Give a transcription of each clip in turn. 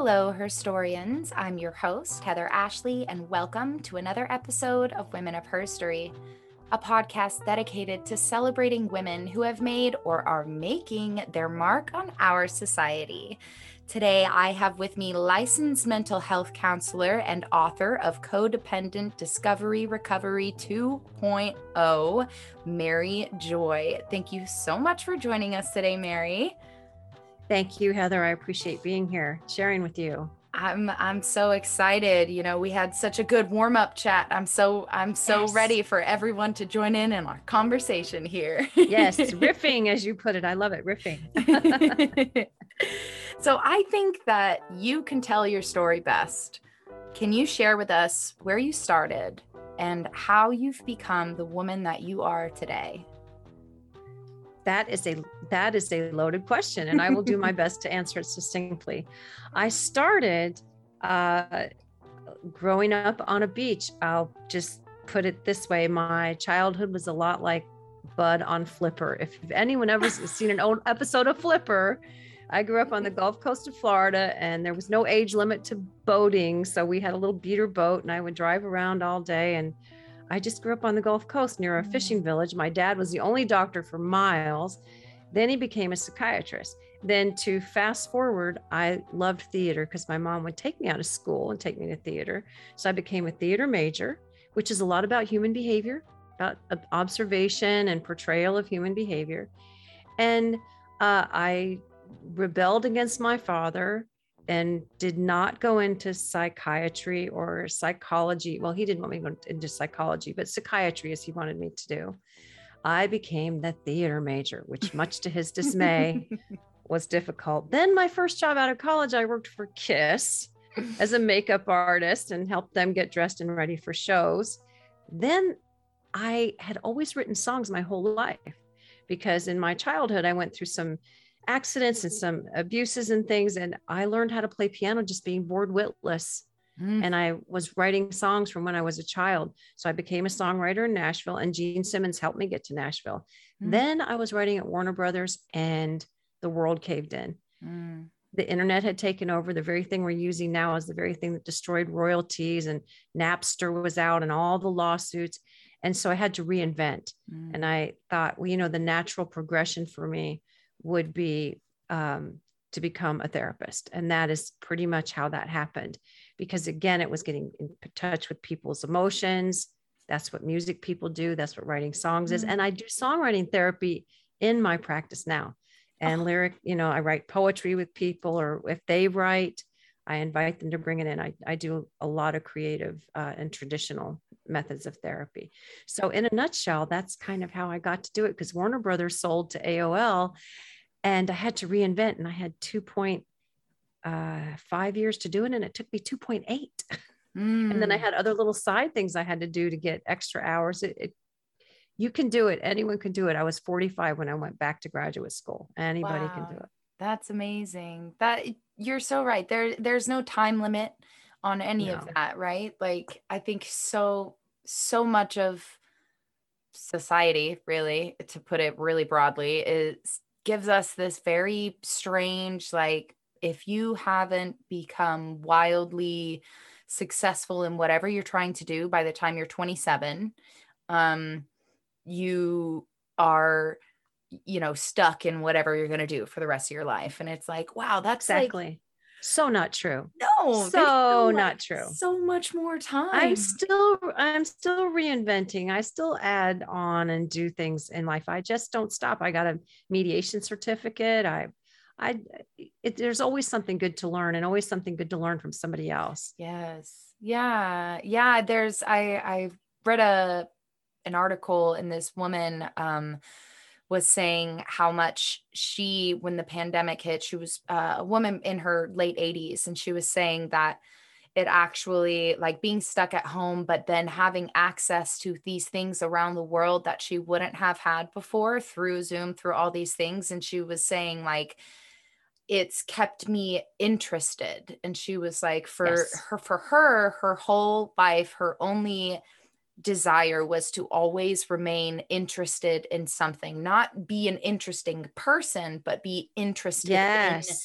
Hello, Herstoryans. I'm your host, Heather Ashley, and welcome to another episode of Women of Herstory, a podcast dedicated to celebrating women who have made or are making their mark on our society. Today, I have with me licensed mental health counselor and author of Codependent Discovery Recovery 2.0, Mary Joy. Thank you so much for joining us today, Mary. Thank you, Heather. I appreciate being here, sharing with you. I'm I'm so excited. You know, we had such a good warm-up chat. I'm so I'm so yes. ready for everyone to join in in our conversation here. yes, riffing as you put it. I love it, riffing. so I think that you can tell your story best. Can you share with us where you started and how you've become the woman that you are today? That is a that is a loaded question and i will do my best to answer it succinctly. I started uh, growing up on a beach. I'll just put it this way my childhood was a lot like bud on flipper. If anyone ever seen an old episode of flipper i grew up on the gulf coast of florida and there was no age limit to boating so we had a little beater boat and i would drive around all day and I just grew up on the Gulf Coast near a fishing mm. village. My dad was the only doctor for miles. Then he became a psychiatrist. Then to fast forward, I loved theater because my mom would take me out of school and take me to theater. So I became a theater major, which is a lot about human behavior, about observation and portrayal of human behavior. And uh, I rebelled against my father and did not go into psychiatry or psychology. Well, he didn't want me to go into psychology, but psychiatry as he wanted me to do. I became the theater major, which, much to his dismay, was difficult. Then, my first job out of college, I worked for Kiss as a makeup artist and helped them get dressed and ready for shows. Then, I had always written songs my whole life because in my childhood, I went through some accidents and some abuses and things. And I learned how to play piano just being bored witless. Mm. And I was writing songs from when I was a child. So I became a songwriter in Nashville, and Gene Simmons helped me get to Nashville. Mm. Then I was writing at Warner Brothers, and the world caved in. Mm. The internet had taken over. The very thing we're using now is the very thing that destroyed royalties, and Napster was out, and all the lawsuits. And so I had to reinvent. Mm. And I thought, well, you know, the natural progression for me would be um, to become a therapist. And that is pretty much how that happened. Because again, it was getting in touch with people's emotions. That's what music people do. That's what writing songs is. Mm-hmm. And I do songwriting therapy in my practice now. And oh. lyric, you know, I write poetry with people, or if they write, I invite them to bring it in. I, I do a lot of creative uh, and traditional methods of therapy. So, in a nutshell, that's kind of how I got to do it because Warner Brothers sold to AOL and I had to reinvent, and I had 2.5 uh, years to do it, and it took me 2.8. Mm. And then I mm. had other little side things I had to do to get extra hours. It, it, you can do it. Anyone can do it. I was 45 when I went back to graduate school. Anybody wow. can do it. That's amazing. That you're so right. There, there's no time limit on any no. of that, right? Like I think so so much of society, really, to put it really broadly, is gives us this very strange like if you haven't become wildly successful in whatever you're trying to do by the time you're 27 um you are you know stuck in whatever you're going to do for the rest of your life. And it's like wow that's exactly. like, so not true. No so not true. So much more time. i'm still i'm still reinventing. I still add on and do things in life. I just don't stop. I got a mediation certificate. I i it, there's always something good to learn and always something good to learn from somebody else. Yes. Yeah. Yeah there's i i read a an article in this woman um was saying how much she, when the pandemic hit, she was uh, a woman in her late 80s, and she was saying that it actually like being stuck at home, but then having access to these things around the world that she wouldn't have had before through Zoom, through all these things. And she was saying, like, it's kept me interested. And she was like, for yes. her, for her, her whole life, her only desire was to always remain interested in something, not be an interesting person, but be interested yes. in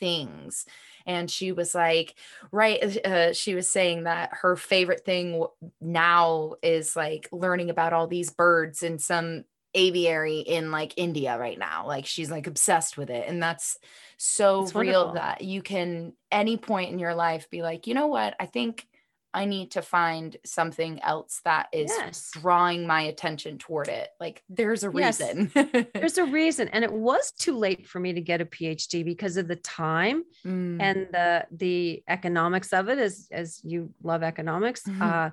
things. and she was like right uh, she was saying that her favorite thing now is like learning about all these birds in some aviary in like India right now. Like she's like obsessed with it. And that's so that's real that you can any point in your life be like, you know what? I think I need to find something else that is yes. drawing my attention toward it. Like there's a reason. Yes. there's a reason. And it was too late for me to get a PhD because of the time mm. and the the economics of it as as you love economics. Mm-hmm. Uh,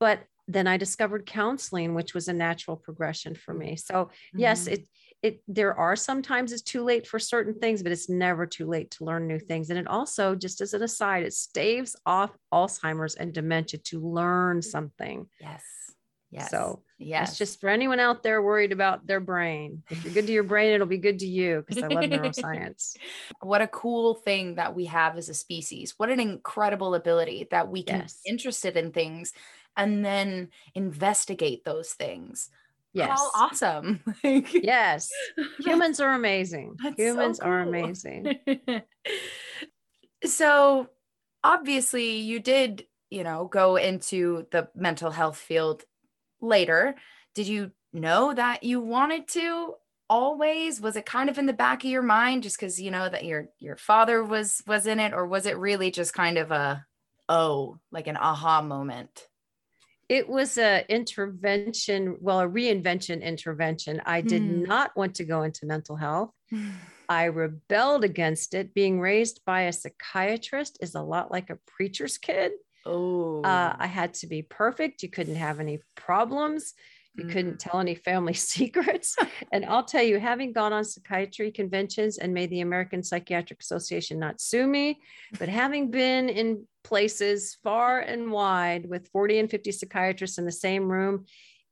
but then I discovered counseling, which was a natural progression for me. So yes, mm-hmm. it it there are sometimes it's too late for certain things, but it's never too late to learn new things. And it also, just as an aside, it staves off Alzheimer's and dementia to learn something. Yes. Yes. So yes, it's just for anyone out there worried about their brain. If you're good to your brain, it'll be good to you because I love neuroscience. what a cool thing that we have as a species. What an incredible ability that we can yes. be interested in things and then investigate those things. Yes. How awesome. yes. Humans are amazing. Humans so cool. are amazing. so obviously you did, you know, go into the mental health field later. Did you know that you wanted to always was it kind of in the back of your mind just because you know that your your father was was in it or was it really just kind of a oh like an aha moment it was a intervention well a reinvention intervention. I did mm. not want to go into mental health. I rebelled against it. Being raised by a psychiatrist is a lot like a preacher's kid. Oh. Uh, i had to be perfect. You couldn't have any problems. You mm. couldn't tell any family secrets. And i'll tell you having gone on psychiatry conventions and made the american psychiatric association not sue me but having been in places far and wide with 40 and 50 psychiatrists in the same room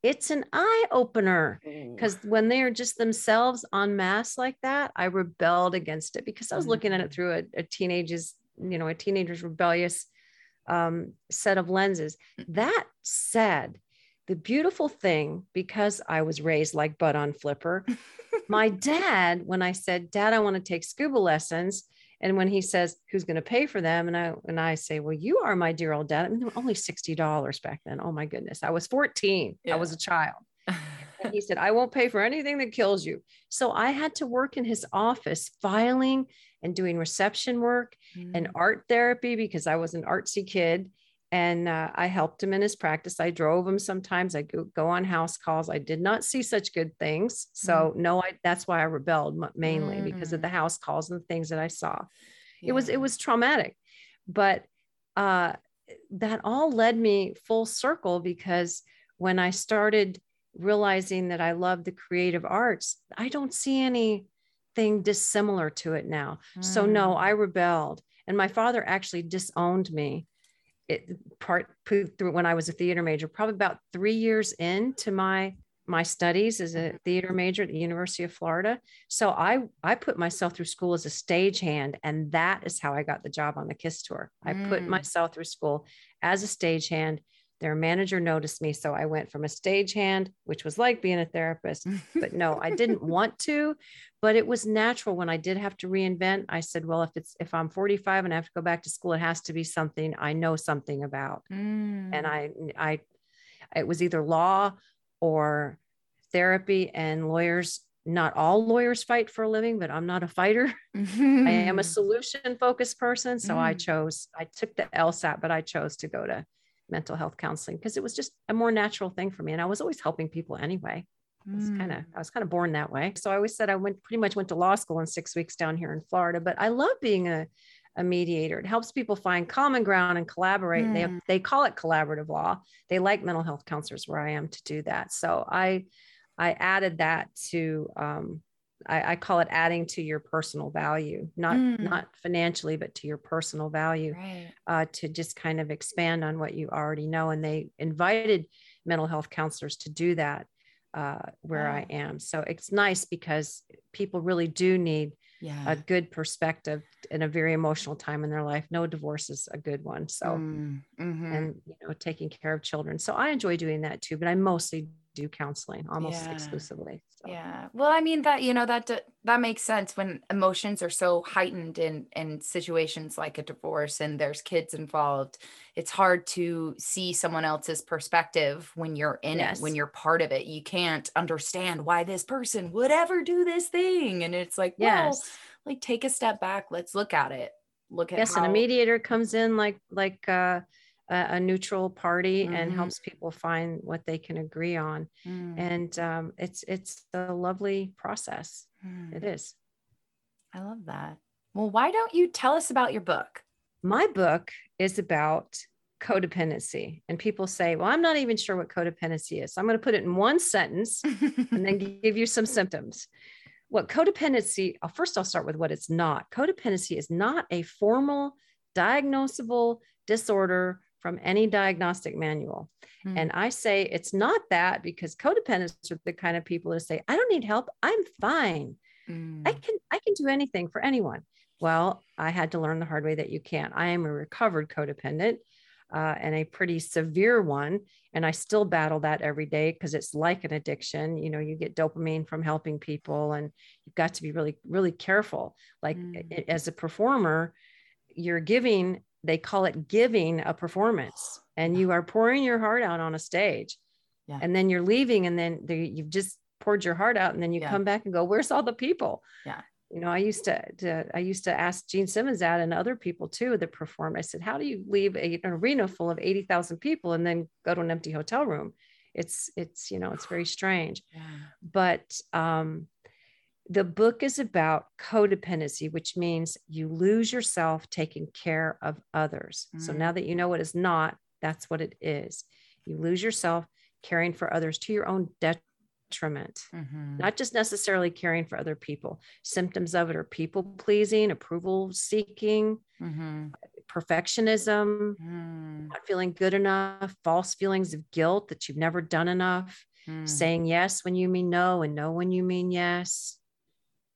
it's an eye opener because when they are just themselves en masse like that i rebelled against it because i was looking at it mm. through a, a teenager's you know a teenager's rebellious um, set of lenses that said the beautiful thing because i was raised like Bud on flipper my dad when i said dad i want to take scuba lessons and when he says, "Who's going to pay for them?" and I and I say, "Well, you are my dear old dad." I mean, they were only sixty dollars back then. Oh my goodness, I was fourteen. Yeah. I was a child. and he said, "I won't pay for anything that kills you." So I had to work in his office, filing and doing reception work mm. and art therapy because I was an artsy kid and uh, I helped him in his practice. I drove him sometimes. I go, go, on house calls. I did not see such good things. So mm. no, I, that's why I rebelled mainly mm. because of the mm. house calls and the things that I saw. Yeah. It was it was traumatic, but uh, that all led me full circle because when I started realizing that I love the creative arts, I don't see anything dissimilar to it now. Mm. So no, mm. I rebelled, and my father actually disowned me it part through when I was a theater major, probably about three years into my my studies as a mm-hmm. theater major at the University of Florida. So I I put myself through school as a stagehand, and that is how I got the job on the Kiss tour. I mm. put myself through school as a stagehand. Their manager noticed me, so I went from a stagehand, which was like being a therapist, but no, I didn't want to but it was natural when I did have to reinvent. I said, well, if it's if I'm 45 and I have to go back to school, it has to be something I know something about. Mm. And I I it was either law or therapy and lawyers not all lawyers fight for a living, but I'm not a fighter. Mm-hmm. I am a solution focused person. So mm. I chose, I took the LSAT, but I chose to go to mental health counseling because it was just a more natural thing for me. And I was always helping people anyway. Mm. kind of I was kind of born that way. So I always said I went pretty much went to law school in six weeks down here in Florida, but I love being a a mediator. It helps people find common ground and collaborate. Mm. They they call it collaborative law. They like mental health counselors where I am to do that. So I I added that to um, I, I, call it adding to your personal value, not mm. not financially, but to your personal value, right. uh, to just kind of expand on what you already know. And they invited mental health counselors to do that uh, where I am. So it's nice because people really do need yeah. a good perspective in a very emotional time in their life. No divorce is a good one. So, mm, mm-hmm. and, you know, taking care of children. So I enjoy doing that too, but I mostly do counseling almost Yeah. exclusively. So. Yeah. Well, I mean that you know that that makes sense when emotions are so heightened in in situations like a divorce and there's kids involved. It's hard to see someone else's perspective when you're in it, when you're part of it. You can't understand why this person would ever do this thing and it's like, well, Yes. like take a step back, let's look at it. Look at Yes. how And a mediator comes in like like uh, a, a neutral party and Mhm. helps people find what they can agree on. Mm, And um, it's it's a lovely process. mm. It is. I love that. Well, why don't you tell us about your book? My book is about codependency. And people say, well, I'm not even sure what codependency is. So I'm going to put it in one sentence and then give you some symptoms. What codependency, first I'll start with what it's not. Codependency is not a formal diagnosable disorder from any diagnostic manual. Mm. And I say it's not that because codependents are the kind of people that say, I don't need help. I'm fine. Mm. I can I can do anything for anyone. Well, I had to learn the hard way that you can't. I am a recovered codependent uh, and a pretty severe one, and I still battle that every day because it's like an addiction. You know, you get dopamine from helping people, and you've got to be really really careful. Like Mm. as a performer, you're giving. They call it giving a performance, and you are pouring your heart out on a stage, Yeah. and then you're leaving, and then the, you've just poured your heart out, and then you Yeah. come back and go, "Where's all the people?" Yeah. you know, I used to, to I used to ask Gene Simmons that and other people too that perform. I said, how do you leave a, an arena full of 80,000 people and then go to an empty hotel room? It's, it's, you know, it's very strange. Yeah. But um, the book is about codependency, which means you lose yourself taking care of others. So Mm. now that you know what is not, that's what it is. You lose yourself caring for others to your own detriment Mhm. not just necessarily caring for other people. Symptoms of it are people pleasing, approval seeking, Mhm. perfectionism, Mm. not feeling good enough, false feelings of guilt that you've never done enough, Mm. saying yes when you mean no and no when you mean yes.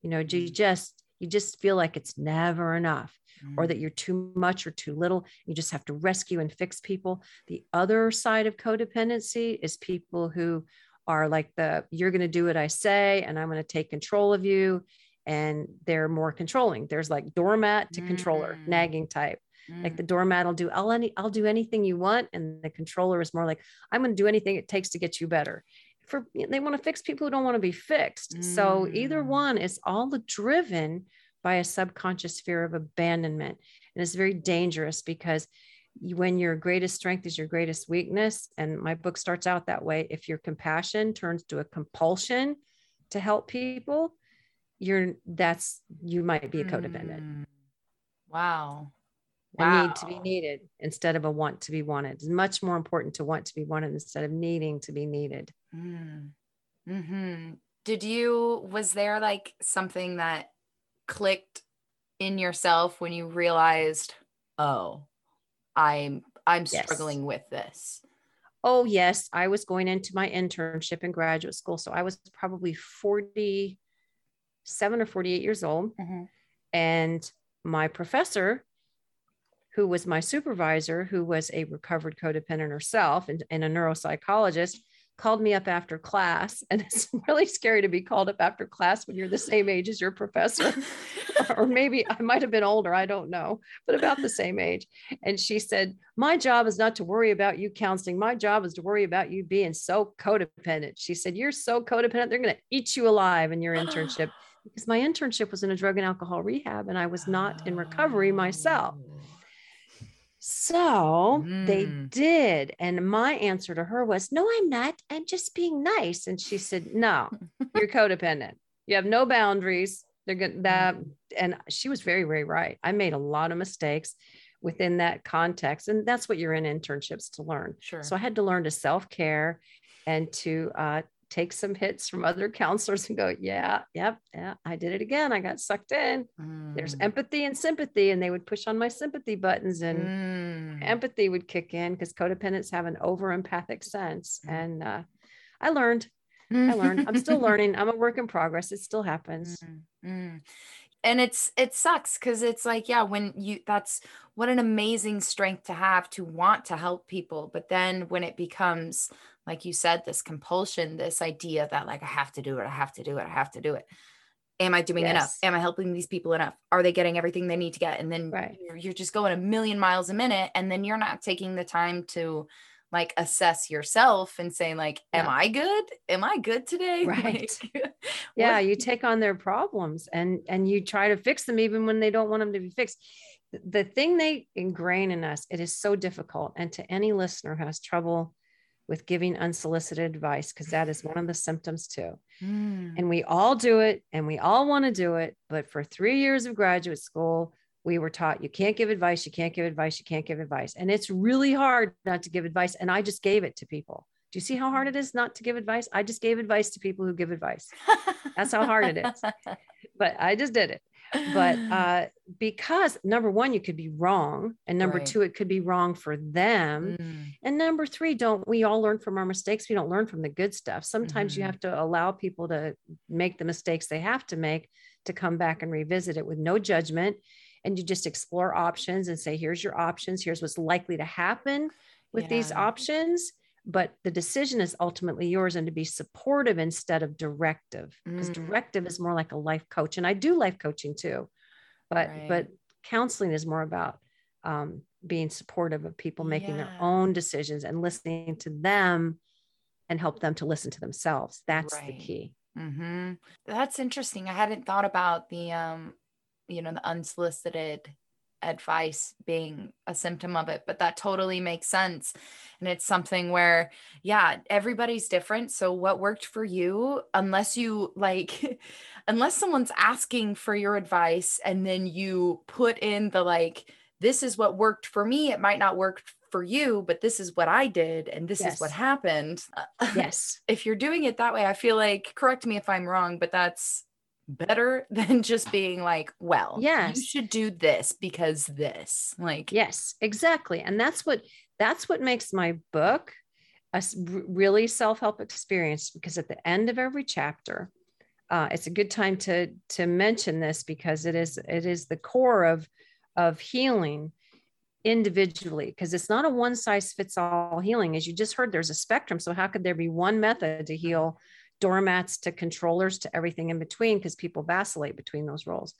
You know, you Mm. just you just feel like it's never enough or Mm. that you're too much or too little. You just have to rescue and fix people. The other side of codependency is people who are like the you're going to do what I say and I'm going to take control of you. And they're more controlling. There's like doormat to controller, Mm. nagging type. Like Mm. the doormat will do I'll any I'll do anything you want. And the controller is more like, I'm going to do anything it takes to get you better. For they want to fix people who don't want to be fixed. So either Mm. one is all driven by a subconscious fear of abandonment. And it's very dangerous because when your greatest strength is your greatest weakness, and my book starts out that way, if your compassion turns to a compulsion to help people, you're that's you might be a codependent. Mm. Wow. A need to be needed instead of a want to be wanted. It's much more important to want to be wanted instead of needing to be needed. Mm. hmm Did you, was there like something that clicked in yourself when you realized, oh, I'm, I'm Yes. struggling with this? Oh, yes. I was going into my internship in graduate school. So I was probably 47 or 48 years old. And my professor, who was my supervisor, who was a recovered codependent herself and, and a neuropsychologist, called me up after class. And it's really scary to be called up after class when you're the same age as your professor. or maybe I might have been older, I don't know, but about the same age. And she said, My job is not to worry about you counseling. My job is to worry about you being so codependent. She said, You're so codependent, they're going to eat you alive in your internship. Because my internship was in a drug and alcohol rehab, and I was not in recovery myself. So they Mm. did. And my answer to her was, No, I'm not. I'm just being nice. And she said, No, you're codependent. You have no boundaries. They're good that. And she was very, very right. I made a lot of mistakes within that context. And that's what you're in internships to learn. Sure. So I had to learn to self care and to uh, take some hits from other counselors and go, Yeah, yep, yeah, I did it again. I got sucked in. There's Mm. empathy and sympathy. And they would push on my sympathy buttons and Mm. empathy would kick in because codependents have an over empathic sense. Mm. And uh, I learned, I learned. I'm still learning. I'm a work in progress. It still happens. Mm, mm. And it's it sucks because it's like yeah when you that's what an amazing strength to have to want to help people but then when it becomes like you said this compulsion this idea that like i have to do it i have to do it i have to do it am i doing yes. enough am i helping these people enough are they getting everything they need to get and then right. you're, you're just going a million miles a minute and then you're not taking the time to like assess yourself and saying like am yeah. i good? Am i good today? Right. Like, yeah you take on their problems and and you try to fix them even when they don't want them to be fixed. The thing they ingrain in us it is so difficult and to any listener who has trouble with giving unsolicited advice because that is one of the symptoms too. Mm. and we all do it and we all want to do it but for three years of graduate school we were taught you can't give advice, you can't give advice, you can't give advice. And it's really hard not to give advice. And I just gave it to people. Do you see how hard it is not to give advice? I just gave advice to people who give advice. That's how hard it is. But I just did it. But uh, because number one, you could be wrong. And number right. two, it could be wrong for them. Mm. And number three, don't we all learn from our mistakes? We don't learn from the good stuff. Sometimes mm-hmm. you have to allow people to make the mistakes they have to make to come back and revisit it with no judgment and you just explore options and say here's your options here's what's likely to happen with yeah. these options but the decision is ultimately yours and to be supportive instead of directive because mm. directive is more like a life coach and i do life coaching too but right. but counseling is more about um, being supportive of people making yeah. their own decisions and listening to them and help them to listen to themselves that's right. the key mm-hmm. that's interesting i hadn't thought about the um you know the unsolicited advice being a symptom of it but that totally makes sense. And it's something where yeah everybody's different. So what worked for you unless you like unless someone's asking for your advice and then you put in the like this is what worked for me it might not work for you but this is what i did and this yes. is what happened. Yes. If you're doing it that way i feel like correct me if i'm wrong but that's better than just being like, well, yes, you should do this because this. Like, yes, exactly. And that's what that's what makes my book a really self-help experience because at the end of every chapter, uh, it's a good time to to mention this because it is it is the core of of healing individually because it's not a one size fits all healing as you just heard there's a spectrum so how could there be one method to heal doormats to controllers to everything in between because people vacillate between those roles.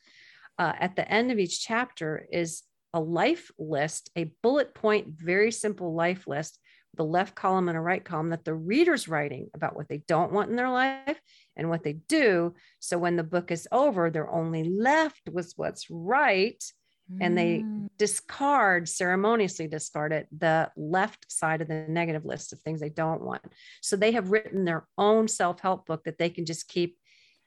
Uh, at the end of each chapter is a life list, a bullet point, very simple life list, the left column and a right column that the reader's writing about what they don't want in their life and what they do. So when the book is over, they're only left with what's right and they mm. discard ceremoniously discard it the left side of the negative list of things they don't want. So they have written their own self-help book that they can just keep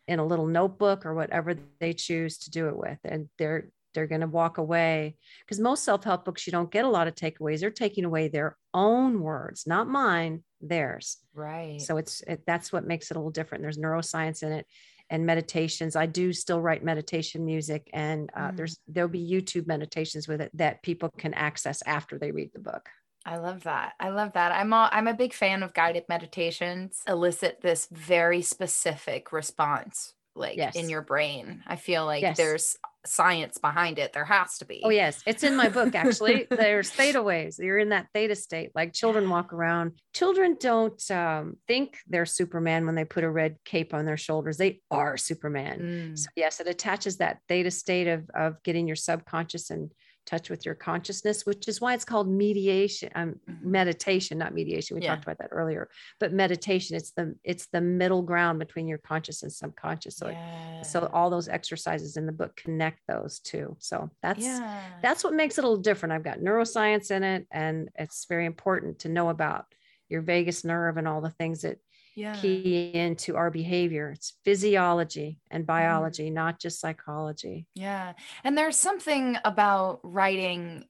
in a little notebook or whatever they choose to do it with and they're they're going to walk away. Because most self-help books you don't get a lot of takeaways. They're taking away their own words not mine theirs. Right. So it's it, that's what makes it a little different. There's neuroscience in it and meditations. I do still write meditation music, and uh, mm. there's there'll be YouTube meditations with it that people can access after they read the book. I love that. I love that. I'm all, I'm a big fan of guided meditations. Elicit this very specific response like yes. in your brain. I feel like yes. there's science behind it. There has to be. Oh, yes. It's in my book, actually. There's theta waves. You're in that theta state. Like children walk around. Children don't um, think they're Superman when they put a red cape on their shoulders. They are Superman. Mm. So, yes, it attaches that theta state of, of getting your subconscious and touch with your consciousness, which is why it's called mediation, um, mm-hmm. meditation, not mediation. We yeah. talked about that earlier, but meditation, it's the, it's the middle ground between your conscious and subconscious. So, yeah. so all those exercises in the book connect those two. So that's, yeah. that's what makes it a little different. I've got neuroscience in it and it's very important to know about your vagus nerve and all the things that yeah. key into our behavior. It's physiology and biology, mm. not just psychology. Yeah. And there's something about writing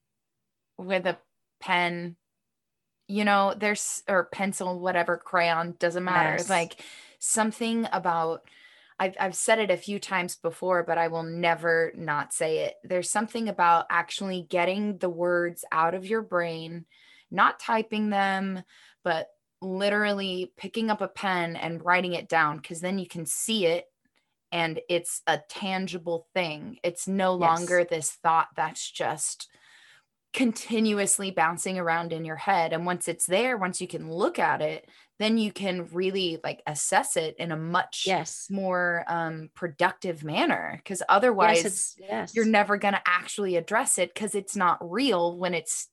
with a pen, you know, there's, or pencil, whatever, crayon, doesn't matter. Yes. Like something about, I've, I've said it a few times before, but I will never not say it. There's something about actually getting the words out of your brain, not typing them, but literally picking up a pen and writing it down because then you can see it and it's a tangible thing. It's no Yes. longer this thought that's just continuously bouncing around in your head. And once it's there, once you can look at it, then you can really like assess it in a much Yes. more um, productive manner. Because otherwise, it's yes. you're never going to actually address it because it's not real when it's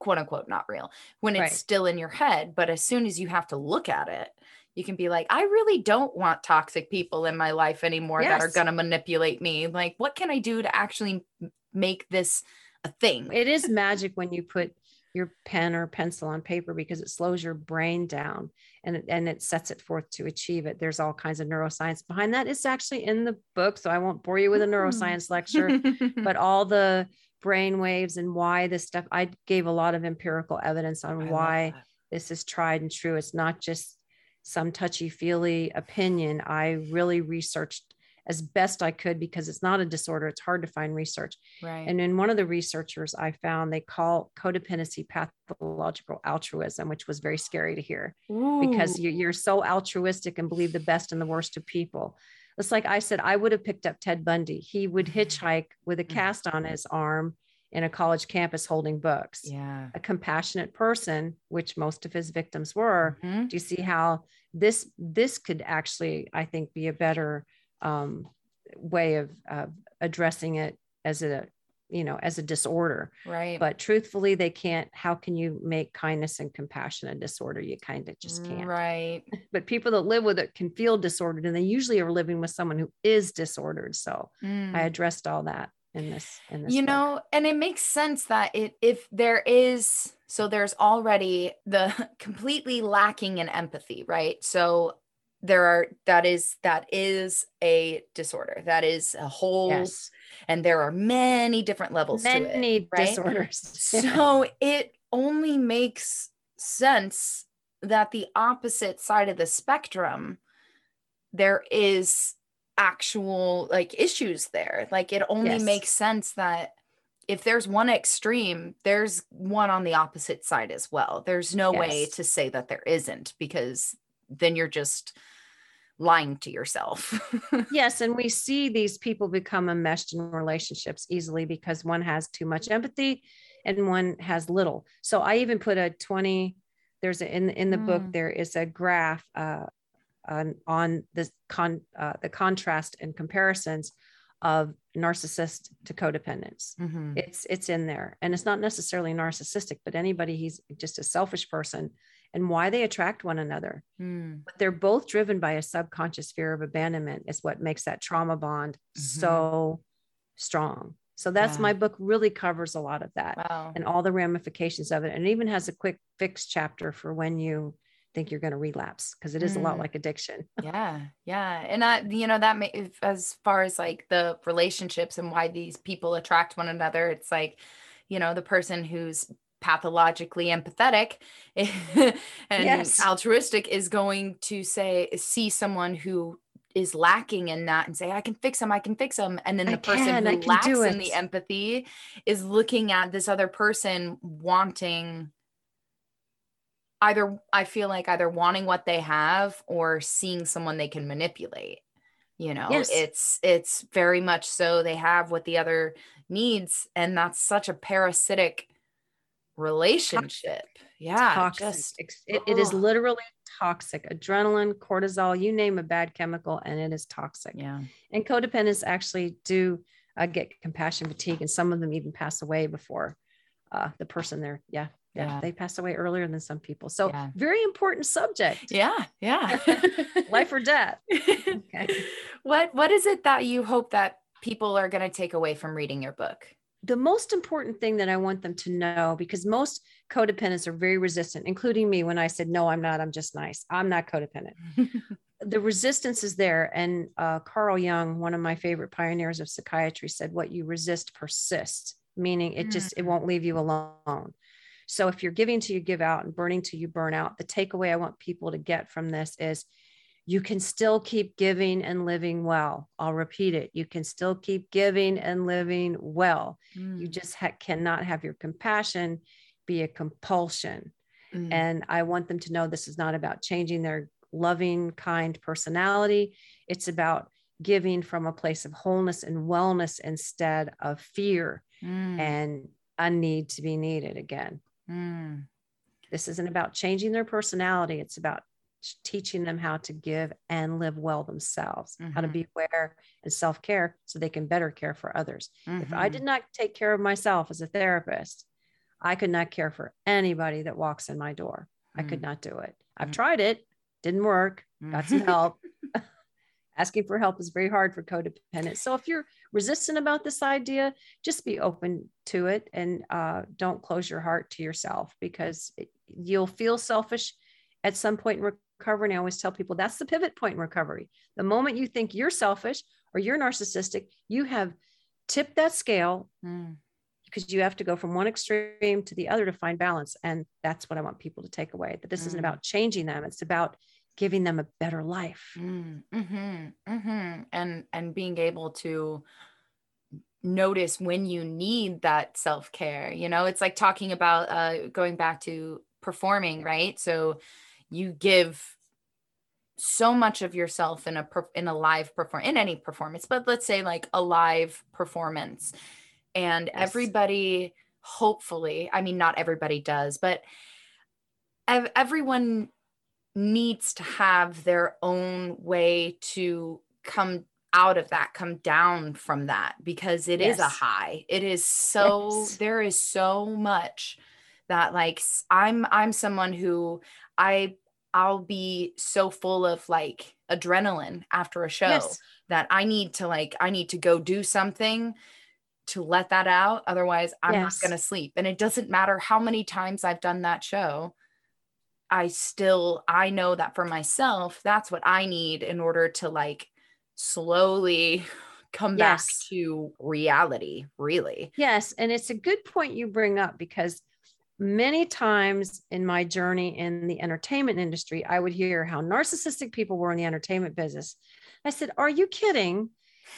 quote unquote not real when it's Right. still in your head but as soon as you have to look at it you can be like i really don't want toxic people in my life anymore that are going to manipulate me like what can i do to actually make this a thing it is magic when you put your pen or pencil on paper because it slows your brain down and it, and it sets it forth to achieve it. There's all kinds of neuroscience behind that. It's actually in the book, so I won't bore you with a Mm. neuroscience lecture, but all the brain waves and why this stuff I gave a lot of empirical evidence on love why this is tried and true. It's not just some touchy feely opinion. I really researched as best I could because it's not a disorder. It's hard to find research. right And in one of the researchers I found, they call codependency pathological altruism, which was very scary to hear because Ooh. you, you're so altruistic and believe the best and the worst of people. It's like I said, I would have picked up Ted Bundy. He would hitchhike with a Mhm. cast on his arm in a college campus holding books. yeah A compassionate person, which most of his victims were. Mhm. Do you see how this this could actually, I think, be a better um, way of uh, addressing it as a you know as a disorder. Right. But truthfully they can't how can you make kindness and compassion a disorder? You kind of just can't. Right. But people that live with it can feel disordered and they usually are living with someone who is disordered. So Mm. i addressed all that in this in this you book. know and it makes sense that it if there is so there's already the completely lacking in empathy right? So there are that is that is a disorder. That is a whole yes. and there are many different levels to it many right? disorders. So it only makes sense that the opposite side of the spectrum there is actual like issues there. Like it only Yes. makes sense that if there's one extreme there's one on the opposite side as well. There's no way to say that there isn't because then you're just lying to yourself yes and we see these people become enmeshed in relationships easily because one has too much empathy and one has little so i even put a 20 there's a, in in the book Mm. there is a graph uh, on on the con uh, the contrast and comparisons of narcissist to codependence Mhm. it's it's in there and it's not necessarily narcissistic but anybody he's just a selfish person and why they attract one another Mm. but they're both driven by a subconscious fear of abandonment is what makes that trauma bond Mhm. so strong so that's Yeah. my book really covers a lot of that wow and all the ramifications of it and it even has a quick fix chapter for when you think you're going to relapse because it is a lot Mm. like addiction yeah yeah and i you know that may, if- as far as like the relationships and why these people attract one another it's like you know the person who's pathologically empathetic and Yes. altruistic is going to say see someone who is lacking in that and say i can fix them i can fix them and then I the person can, who lacks in the empathy is looking at this other person wanting either I feel like either wanting what they have or seeing someone they can manipulate. You know, Yes. it's it's very much so they have what the other needs and that's such a parasitic relationship. Yeah, toxic just it- it is literally toxic adrenaline cortisol you name a bad chemical and it is toxic yeah. and codependents actually do uh, get compassion fatigue and some of them even pass away before uh, the person there yeah, yeah Yeah. they pass away earlier than some people so Yeah. very important subject Yeah, yeah. life or death okay. what what is it that you hope that people are going to take away from reading your book? The most important thing that I want them to know, because most codependents are very resistant, including me when I said, No, I'm not, I'm just nice. I'm not codependent. the resistance is there. And uh, Carl Jung, one of my favorite pioneers of psychiatry, said, What you resist persists, meaning it just, it won't leave you alone. So if you're giving till you give out and burning till you burn out, the takeaway I want people to get from this is you can still keep giving and living well. I'll repeat it. You can still keep giving and living well. You Mm, just ha- cannot have your compassion be a compulsion. mm, And I want them to know this is not about changing their loving, kind personality. It's about giving from a place of wholeness and wellness instead of fear Mm. and a need to be needed again. Mm. This isn't about changing their personality, it's about teaching them how to give and live well themselves, how to Mhm. be aware and self care so they can better care for others. If I did not take care of myself as a therapist, I could not care for anybody that walks in my door. I could Mm. not do it. I've Mm. tried it, didn't work, got some Mhm. help. Asking for help is very hard for codependents. So if you're resistant about this idea, just be open to it and uh, don't close your heart to yourself because it, you'll feel selfish at some point in recovery. And I always tell people that's the pivot point in recovery. The moment you think you're selfish or you're narcissistic, you have tipped that scale Mm. because you have to go from one extreme to the other to find balance. And that's what I want people to take away that this isn't Mm. about changing them, it's about giving them a better life. Mm, mhm, mhm. and and being able to notice when you need that self-care you know it's like talking about uh going back to performing right so you give so much of yourself in a in a live perform in any performance but let's say like a live performance and Yes. everybody hopefully i mean not everybody does but ev- everyone needs to have their own way to come out of that come down from that because it is a high it is so Yes. there is so much that like i'm i'm someone who i i'll be so full of like adrenaline after a show Yes. that i need to like i need to go do something to let that out otherwise i'm Yes. not going to sleep and it doesn't matter how many times i've done that show i still i know that for myself that's what i need in order to like slowly come back to reality really Yes. And it's a good point you bring up because many times in my journey in the entertainment industry, I would hear how narcissistic people were in the entertainment business. I said, Are you kidding?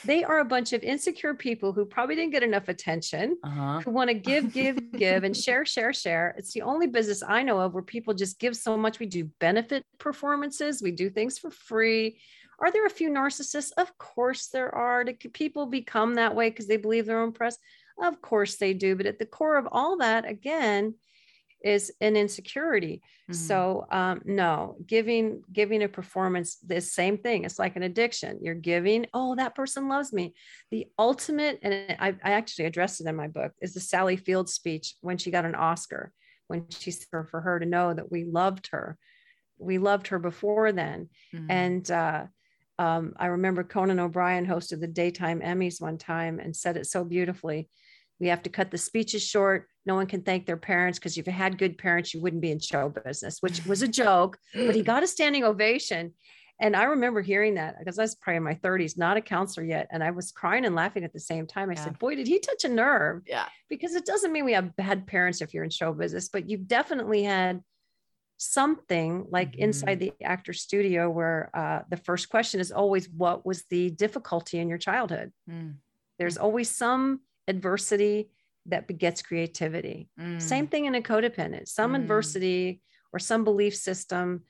They are a bunch of insecure people who probably didn't get enough attention, uh-huh who want to give, give, give, and share, share, share. It's the only business I know of where people just give so much. We do benefit performances, we do things for free. Are there a few narcissists? Of course there are. Do people become that way because they believe their own press? Of course they do. But at the core of all that, again, is an insecurity. Mhm. So um, no, giving giving a performance, the same thing. It's like an addiction. You're giving, oh, that person loves me. The ultimate, and I, I actually addressed it in my book, is the Sally Field speech when she got an Oscar, when she for her to know that we loved her. We loved her before then. Mhm. And uh, um, I remember Conan O'Brien hosted the daytime Emmys one time and said it so beautifully. We have to cut the speeches short. No one can thank their parents because if you had good parents, you wouldn't be in show business, which was a joke, but he got a standing ovation. And I remember hearing that because I was probably in my 30s, not a counselor yet. And I was crying and laughing at the same time. I Yeah. said, Boy, did he touch a nerve? yeah Because it doesn't mean we have bad parents if you're in show business, but you've definitely had something like inside the actor studio where uh, the first question is always, What was the difficulty in your childhood? Mm, There's always some adversity that begets creativity. mm, Same thing in a codependent, some Mm. adversity or some belief system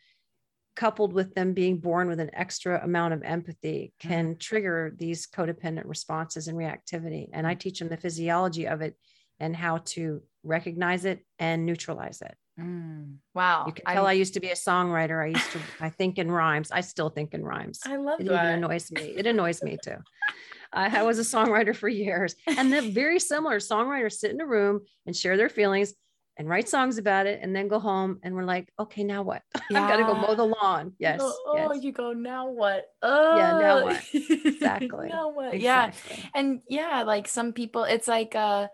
coupled with them being born with an extra amount of empathy can trigger these codependent responses and reactivity. And I teach them the physiology of it and how to recognize it and neutralize it. mm. wow You can tell I'm- I used to be a songwriter. I used to, I think in rhymes. I still think in rhymes. I love It that. annoys me. It annoys me too. I, I was a songwriter for years, and then very similar songwriters sit in a room and share their feelings and write songs about it, and then go home and we're like, okay, now what? I've got to go mow the lawn. Yes, oh, oh, yes, you go now what? Oh, Yeah, now what? Exactly. now what? Yeah, and yeah, like some people, it's like uh,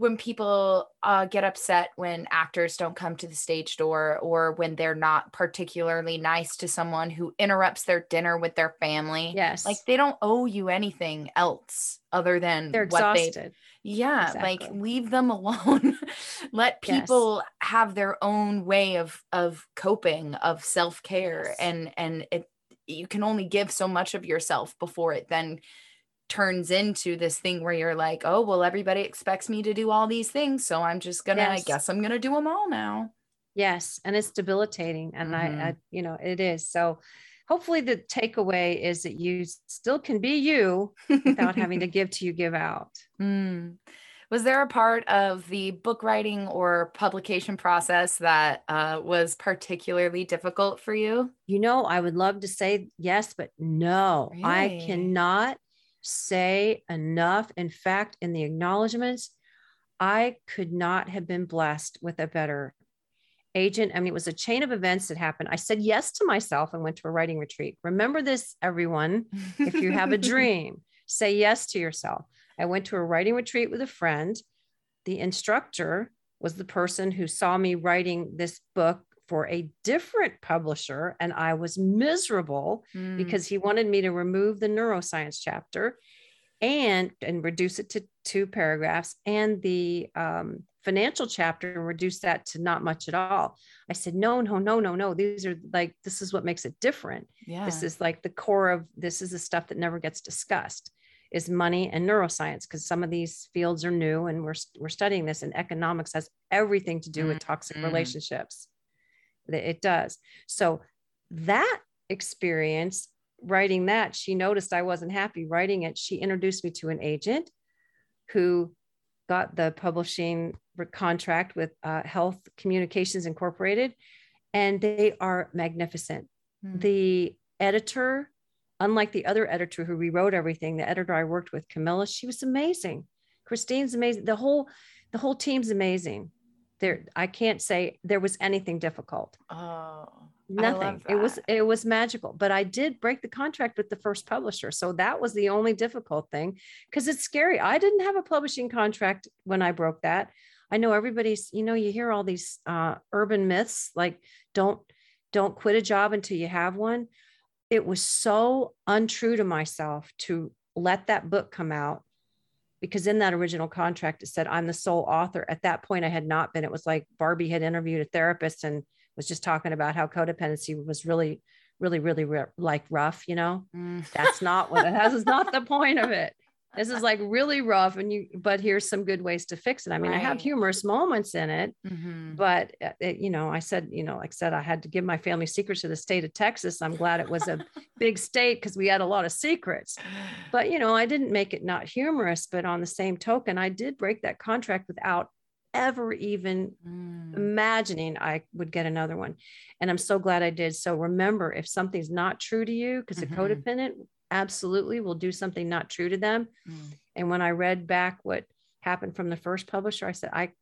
when people uh, get upset when actors don't come to the stage door, or when they're not particularly nice to someone who interrupts their dinner with their family. Yes, Like they don't owe you anything else other than they're what they exhausted. yeah like leave them alone let Yes. people have their own way of of coping of self-care Yes. and and it you can only give so much of yourself before it then turns into this thing where you're like oh well everybody expects me to do all these things so i'm just gonna i guess i'm gonna do them all now Yes, and it's debilitating, and I, Mhm. I, you know, it is. So, hopefully the takeaway is that you still can be you without having to give to you give out mm. was there a part of the book writing or publication process that uh, was particularly difficult for you you know i would love to say yes but no really? i cannot say enough in fact in the acknowledgments i could not have been blessed with a better agent. I mean, it was a chain of events that happened. I said yes to myself and went to a writing retreat. Remember this, everyone. If you have a dream, say yes to yourself. I went to a writing retreat with a friend. The instructor was the person who saw me writing this book for a different publisher, and I was miserable mm. because he wanted me to remove the neuroscience chapter and and reduce it to two paragraphs and the um, financial chapter and reduce that to not much at all. I said, no, no, no, no, no. These are like, this is what makes it different. Yeah. This is like the core of this is the stuff that never gets discussed is money and neuroscience because some of these fields are new and we're, we're studying this and economics has everything to do with toxic mm-hmm. relationships. That it does. So that experience writing that, she noticed I wasn't happy writing it. She introduced me to an agent who got the publishing contract with uh, Health Communications Incorporated, and they are magnificent. Mm. The editor, unlike the other editor who rewrote everything, the editor I worked with, Camilla, she was amazing. Christine's amazing. The whole the whole team's amazing. There, I can't say there was anything difficult. Oh, nothing. It was it was magical but i did break the contract with the first publisher so that was the only difficult thing because it's scary. I didn't have a publishing contract when i broke that. I know everybody's you know you hear all these uh, urban myths like don't don't quit a job until you have one. It was so untrue to myself to let that book come out because in that original contract it said i'm the sole author at that point i had not been it was like barbie had interviewed a therapist and was just talking about how codependency was really, really, really like rough, you know, mm. that's not what it has. It's not the point of it. This is like really rough and you, but here's some good ways to fix it. I mean, right. I have humorous moments in it, mm-hmm. but uh, it, you know, I said, you know, like I said, I had to give my family secrets to the state of Texas. I'm glad it was a big state because we had a lot of secrets, but you know, I didn't make it not humorous, but on the same token, I did break that contract without ever even mm. imagining I would get another one. And I'm so glad I did. So remember, if something's not true to you, because mm-hmm. a codependent absolutely will do something not true to them. Mm. And when I read back what happened from the first publisher, I said, I,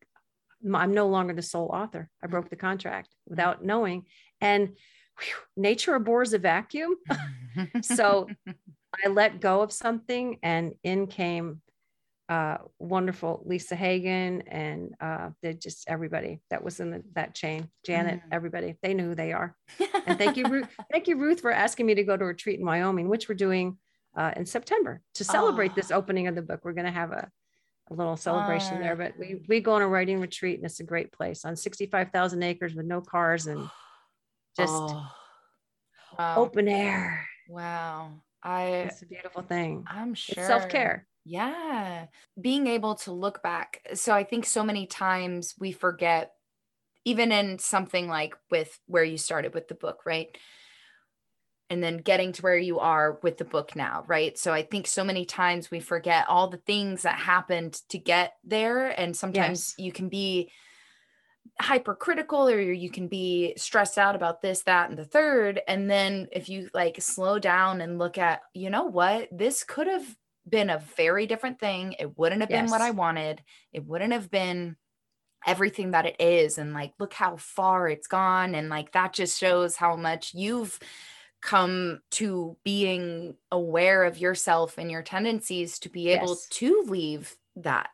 I'm no longer the sole author. I broke the contract without knowing. And whew, nature abhors a vacuum. so I let go of something and in came uh, wonderful Lisa Hagan and uh, just everybody that was in the, that chain, Janet, mm. everybody, they knew who they are. and thank you, Ruth. Thank you, Ruth, for asking me to go to a retreat in Wyoming, which we're doing uh, in September to celebrate oh. this opening of the book. We're going to have a, a little celebration there, but we, we go on a writing retreat and it's a great place on 65,000 acres with no cars and just oh. wow. open air. Wow. I, it's a beautiful thing. I'm sure. It's self-care. Yeah. Being able to look back. So I think so many times we forget, even in something like with where you started with the book, right? And then getting to where you are with the book now, right? So I think so many times we forget all the things that happened to get there. And sometimes yes. you can be hypercritical or you can be stressed out about this that and the third and then if you like slow down and look at you know what this could have been a very different thing. It wouldn't have yes. been what I wanted. It wouldn't have been everything that it is. And like, look how far it's gone. And like, that just shows how much you've come to being aware of yourself and your tendencies to be able yes. to leave that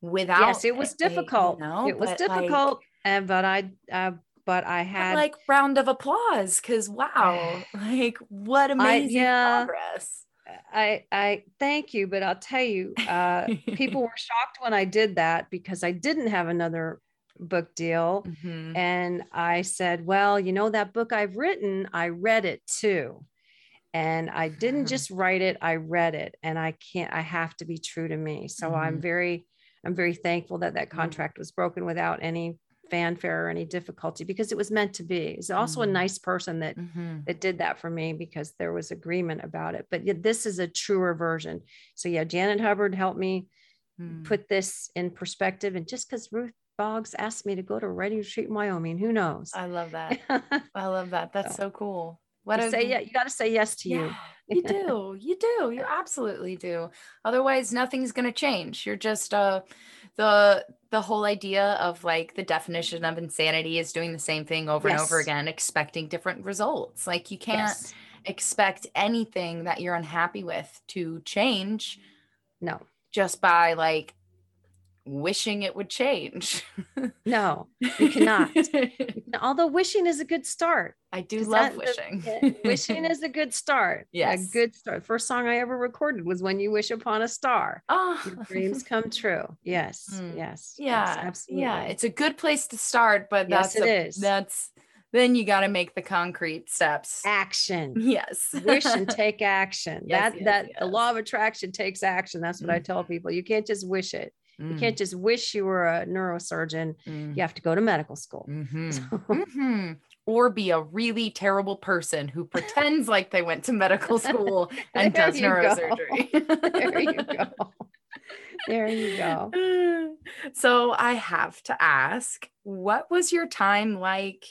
without. Yes, it was difficult. you know, it was difficult. Like, and, but I, uh, but I had like round of applause because wow, like what amazing I, yeah, progress. I I thank you, but I'll tell you, uh, people were shocked when I did that because I didn't have another book deal, mm-hmm. and I said, "Well, you know that book I've written, I read it too." And I didn't just write it, I read it, and I can't. I have to be true to me. So mm-hmm. I'm very, I'm very thankful that that mm-hmm. contract was broken without any fanfare or any difficulty because it was meant to be. He's also Mm. a nice person that Mhm. that did that for me because there was agreement about it. But yeah, this is a truer version. So yeah, Janet Hubbard helped me Mm. put this in perspective. And just because Ruth Boggs asked me to go to Ready Retreat in Wyoming, who knows? I love that. I love that. That's so cool. What You a say yeah, you got to say yes to you. Yeah, you do. You do. You absolutely do. Otherwise, nothing's gonna change. You're just uh the the whole idea of like the definition of insanity is doing the same thing over and over again, expecting different results. Like you can't Yes. expect anything that you're unhappy with to change No, just by like wishing it would change. no, you cannot. Although wishing is a good start. I do love that- wishing. Wishing is a good start. Yes. A good start. First song I ever recorded was When You Wish Upon a Star. oh, Your dreams come true. Yes. Mm. Yes. yes, yeah absolutely. yeah it's a good place to start but Yes, that's it a- is. that's then you got to make the concrete steps action. yes Wish and take action. Yes, that yes, that the law of attraction takes action. That's what I tell Mhm. people. You can't just wish it. You Mm, can't just wish you were a neurosurgeon. mm, You have to go to medical school. mhm, So- mhm. or be a really terrible person who pretends like they went to medical school and does neurosurgery there you go. There you go. so I have to ask, what was your time like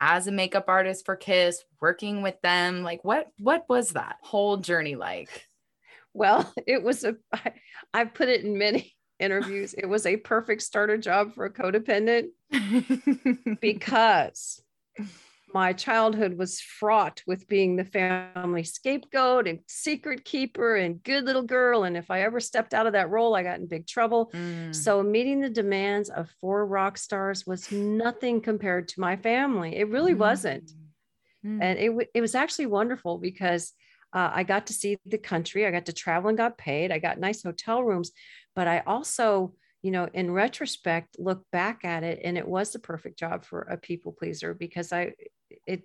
as a makeup artist for Kiss, working with them? Like what what was that whole journey like? Well, it was a, I, I've put it in many interviews. It was a perfect starter job for a codependent because my childhood was fraught with being the family scapegoat and secret keeper and good little girl. And if I ever stepped out of that role, I got in big trouble. Mm, So meeting the demands of four rock stars was nothing compared to my family. It really wasn't. mm, and it, w- it was actually wonderful because uh, I got to see the country. I got to travel and got paid. I got nice hotel rooms, but I also, you know, in retrospect, look back at it, and it was the perfect job for a people pleaser because I, it,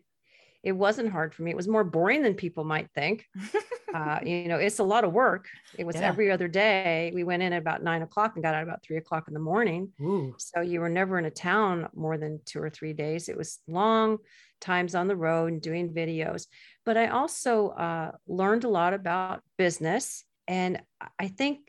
it wasn't hard for me. It was more boring than people might think. Uh, you know, it's a lot of work. It was Yeah. every other day. We went in at about nine o'clock and got out about three o'clock in the morning. Ooh. So you were never in a town more than two or three days. It was long times on the road and doing videos. But I also uh, learned a lot about business. And I think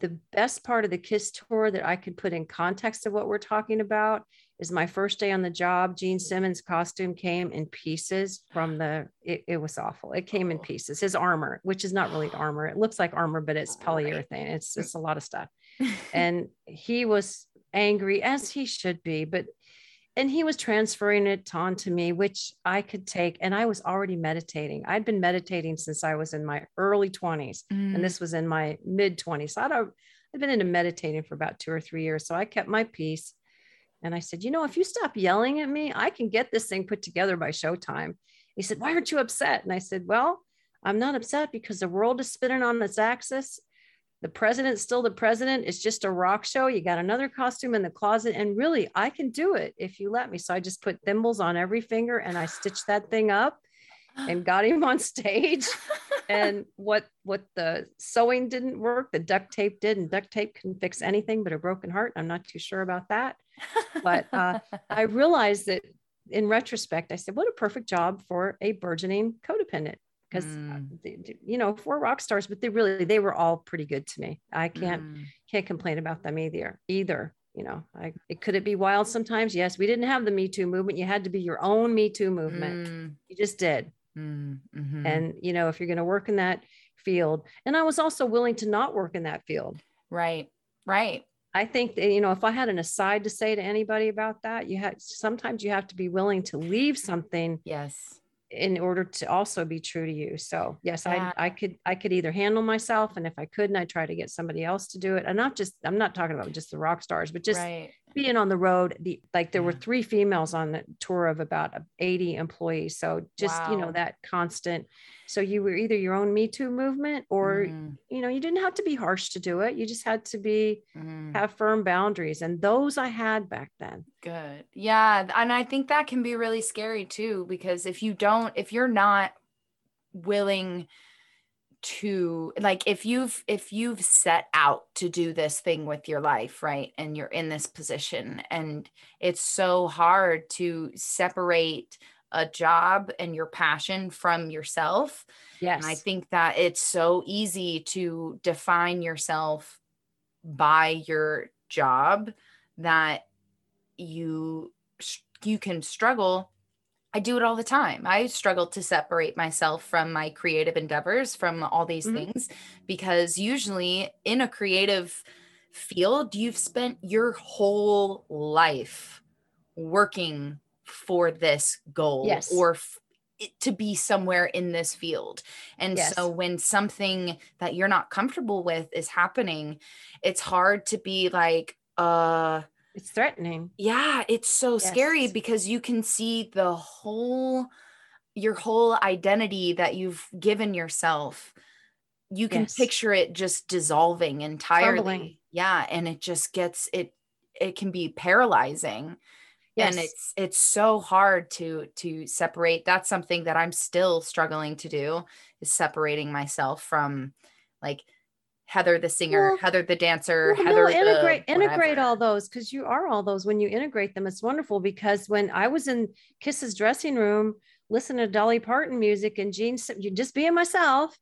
the best part of the KISS tour that I could put in context of what we're talking about is my first day on the job. Gene Simmons' costume came in pieces from the, it, it was awful. It came in Oh. pieces. His armor, which is not really armor, it looks like armor, but it's oh, polyurethane. It's, it's a lot of stuff and he was angry as he should be but and he was transferring it on to me which i could take and i was already meditating. I'd been meditating since i was in my early 20s Mm, and this was in my mid 20s so I'd, I'd been into meditating for about two or three years so i kept my peace. And i said you know if you stop yelling at me i can get this thing put together by showtime. He said why aren't you upset? And i said well i'm not upset because the world is spinning on its axis the president's still the president. It's just a rock show. You got another costume in the closet. And really, I can do it if you let me. So I just put thimbles on every finger and I stitched that thing up and got him on stage. and what what the sewing didn't work, the duct tape did, and duct tape can fix anything but a broken heart. I'm not too sure about that. but, uh, I realized that in retrospect, I said, what a perfect job for a burgeoning codependent. Because Mm. you know, four rock stars, but they really they were all pretty good to me. I can't Mm, can't complain about them either either you know I, it could it be wild sometimes yes we didn't have the me too movement you had to be your own me too movement mm, you just did mm, mhm. and you know if you're going to work in that field and i was also willing to not work in that field right, right. i think that you know if i had an aside to say to anybody about that you had sometimes you have to be willing to leave something Yes. In order to also be true to you. So yes, Yeah. I I could I could either handle myself, and if I couldn't, I try to get somebody else to do it. And not just I'm not talking about just the rock stars, but just right. Being on the road. The like there were three females on the tour of about 80 employees. So just you know that constant. So you were either your own Me Too movement, or Mm, you know you didn't have to be harsh to do it. You just had to be mm. have firm boundaries, and those I had back then. Good. Yeah. And I think that can be really scary too, because if you don't, if you're not willing to like if you've if you've set out to do this thing with your life right and you're in this position and it's so hard to separate a job and your passion from yourself yes and i think that it's so easy to define yourself by your job that you you can struggle I do it all the time. I struggle to separate myself from my creative endeavors, from all these mm-hmm. things, because usually in a creative field, you've spent your whole life working for this goal yes. or f- to be somewhere in this field. And yes. so when something that you're not comfortable with is happening, it's hard to be like, uh, it's threatening. Yeah, it's so yes. scary because you can see the whole your whole identity that you've given yourself. You can yes. picture it just dissolving entirely. Crumbling. Yeah, and it just gets it it can be paralyzing. Yes. And it's it's so hard to to separate. That's something that I'm still struggling to do is separating myself from like Heather the singer, well, Heather the dancer, well, Heather no, integrate integrate all those because you are all those when you integrate them. It's wonderful because when I was in Kiss's dressing room listening to Dolly Parton music and Gene, just being myself,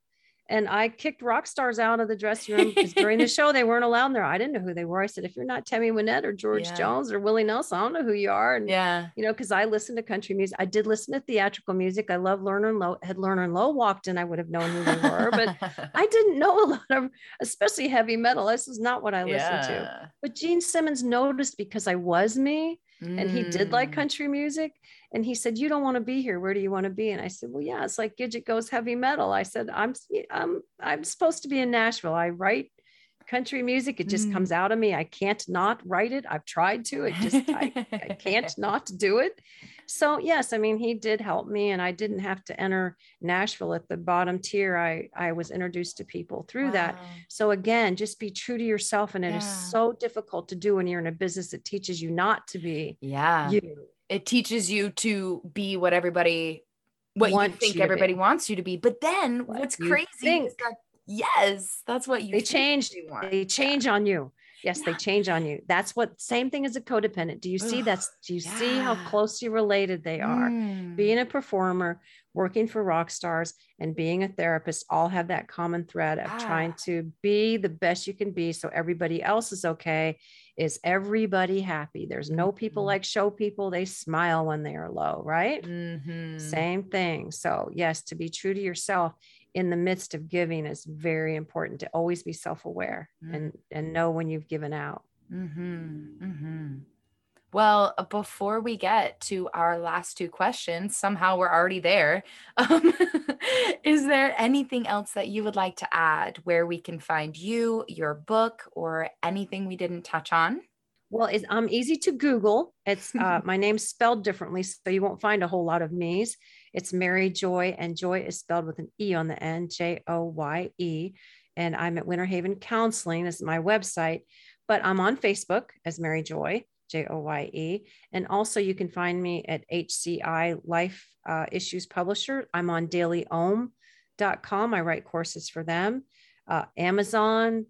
and I kicked rock stars out of the dressing room because during the show they weren't allowed in there. I didn't know who they were. I said, if you're not Tammy Wynette or George yeah. Jones or Willie Nelson, I don't know who you are. And yeah, you know, because I listened to country music. I did listen to theatrical music. I love Lerner and Loewe. Had Lerner and Loewe walked in, I would have known who they were. but I didn't know a lot of, especially heavy metal. This is not what I listened yeah. to. But Gene Simmons noticed because I was me and he did like mm. country music and he said you don't want to be here. Where do you want to be? And i said well yeah it's like gidget goes heavy metal. I said i'm i'm i'm supposed to be in nashville. I write country music. It just mm. comes out of me. I can't not write it. I've tried to. It just I, I can't not do it. So yes i mean he did help me and i didn't have to enter nashville at the bottom tier. I i was introduced to people through wow. that so again just be true to yourself and it yeah. is so difficult to do when you're in a business that teaches you not to be yeah. you it teaches you to be what everybody what Want you think you everybody be. wants you to be but then what what's crazy think. is that yes that's what you they change they change on you yes yeah. they change on you that's what same thing as a codependent do you see that's do you yeah. see how closely related they are mm. being a performer working for rock stars and being a therapist all have that common thread of ah. trying to be the best you can be so everybody else is okay is everybody happy there's no people mm-hmm. like show people they smile when they are low right mm-hmm. same thing so yes to be true to yourself in the midst of giving is very important to always be self-aware mm-hmm. and and know when you've given out mm-hmm. Well, uh, before we get to our last two questions, somehow we're already there. Um, is there anything else that you would like to add where we can find you, your book, or anything we didn't touch on? Well, it's um, easy to Google. It's uh, my name's spelled differently, so you won't find a whole lot of me's. It's Mary Joye, and Joy is spelled with an E on the end, J O Y E. And I'm at Winter Haven Counseling. This is my website, but I'm on Facebook as Mary Joye. J O Y E. And also, you can find me at HCI Life uh, Issues Publisher. I'm on dailyom.com. I write courses for them. Uh, Amazon,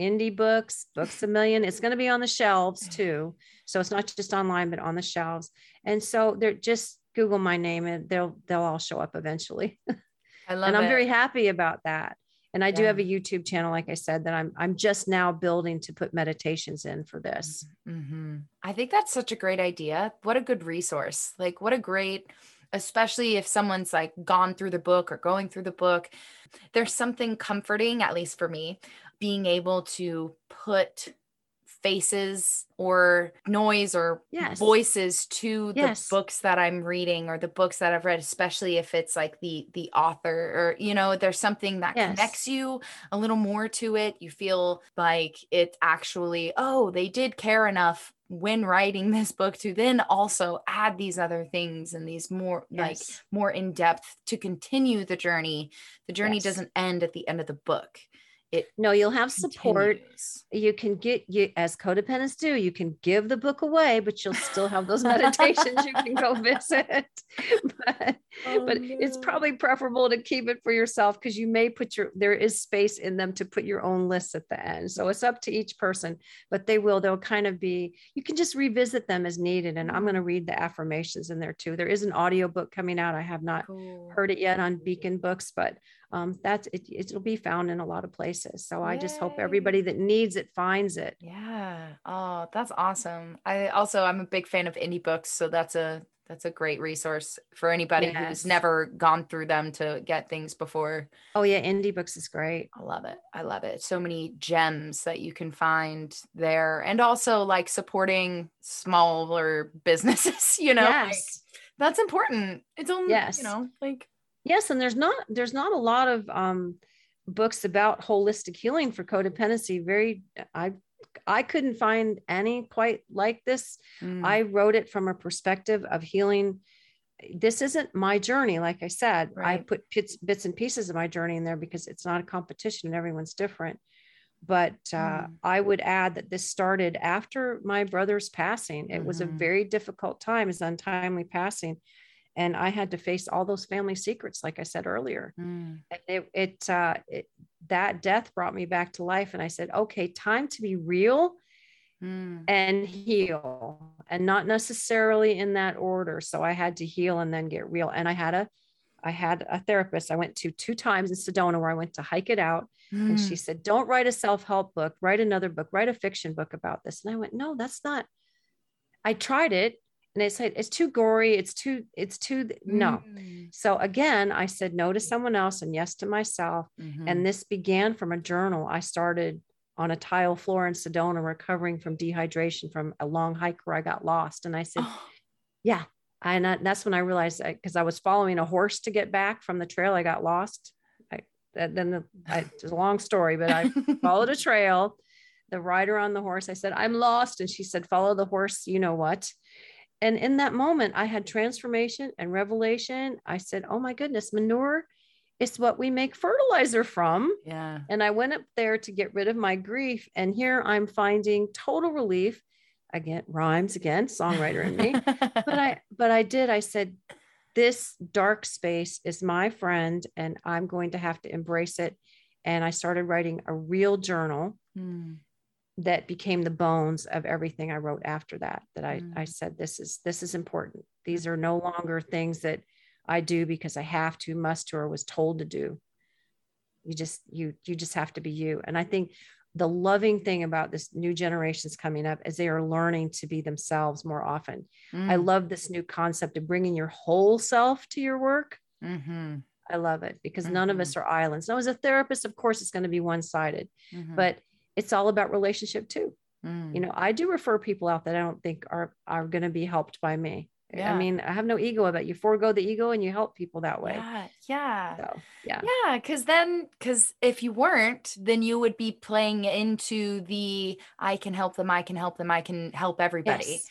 Indie Books, Books a Million. It's going to be on the shelves too. So it's not just online, but on the shelves. And so they're just Google my name and they'll they'll all show up eventually. I love and I'm it. very happy about that and i yeah. do have a youtube channel like i said that i'm i'm just now building to put meditations in for this mm-hmm. i think that's such a great idea what a good resource like what a great especially if someone's like gone through the book or going through the book there's something comforting at least for me being able to put faces or noise or yes. voices to yes. the books that I'm reading or the books that I've read especially if it's like the the author or you know there's something that yes. connects you a little more to it you feel like it actually oh they did care enough when writing this book to then also add these other things and these more yes. like more in depth to continue the journey the journey yes. doesn't end at the end of the book it no you'll have support. Continues. you can get you as codependents do you can give the book away but you'll still have those meditations you can go visit. But oh, but no. it's probably preferable to keep it for yourself because you may put your there is space in them to put your own lists at the end. So it's up to each person but they will they'll kind of be you can just revisit them as needed and i'm going to mm-hmm. read the affirmations in there too. There is an audio book coming out. I have not cool. heard it yet on beacon books but um, that's it, it'll be found in a lot of places so Yay. i just hope everybody that needs it finds it yeah oh that's awesome i also i'm a big fan of indie books so that's a that's a great resource for anybody yes. who's never gone through them to get things before. Oh yeah, indie books is great. I love it. I love it. So many gems that you can find there and also like supporting smaller businesses, you know. Yes. Like, that's important. It's only yes. you know, like Yes, and there's not there's not a lot of um books about holistic healing for codependency. Very I I couldn't find any quite like this. Mm. I wrote it from a perspective of healing. This isn't my journey. Like I said, right. I put bits, bits and pieces of my journey in there because it's not a competition and everyone's different. But uh, mm. I would add that this started after my brother's passing. It mm-hmm. was a mm-hmm. very difficult time, his untimely passing. And I had to face all those family secrets, like I said earlier. Mm. It, it, uh, it that death brought me back to life. And I said, okay, time to be real mm. and heal, and not necessarily in that order. So I had to heal and then get real. And I had a, I had a therapist I went to two times in Sedona where I went to hike it out. Mm. And she mm. said, Don't write a self help book, write another book, write a fiction book about this. And I went, No, that's not. I tried it and it's like it's too gory it's too it's too no. Mm. so again i said no to someone else and yes to myself. Mm-hmm. and this began from a journal. I started on a tile floor in sedona recovering from dehydration from a long hike where i got lost. And i said oh. yeah. And that's when i realized because I, was following a horse to get back from the trail i got lost. I, then the I, it's a long story but i followed a trail. The rider on the horse i said i'm lost. And she said follow the horse you know what and in that moment i had transformation and revelation. I said oh my goodness manure is what we make fertilizer from. Yeah. And i went up there to get rid of my grief. And here i'm finding total relief. Again rhymes again songwriter in me. But i but i did. I said this dark space is my friend and i'm going to have to embrace it. And i started writing a real journal. Mm that became the bones of everything I wrote after that. That I, mm. I said, this is this is important. These are no longer things that I do because I have to, must to, or was told to do. You just you you just have to be you. And I think the loving thing about this new generations coming up is they are learning to be themselves more often. Mm. I love this new concept of bringing your whole self to your work. Mm-hmm. I love it because mm-hmm. none of us mm-hmm. are islands. Now, as a therapist, of course, it's going to be one sided, mm-hmm. but it's all about relationship too. Mm. You know, I do refer people out that I don't think are are going to be helped by me. Yeah. I mean, I have no ego about you. Forego the ego and you help people that way. Yeah. Yeah. So, yeah. Yeah. Cause then, cause if you weren't, then you would be playing into the I can help them, I can help them, I can help everybody. Yes.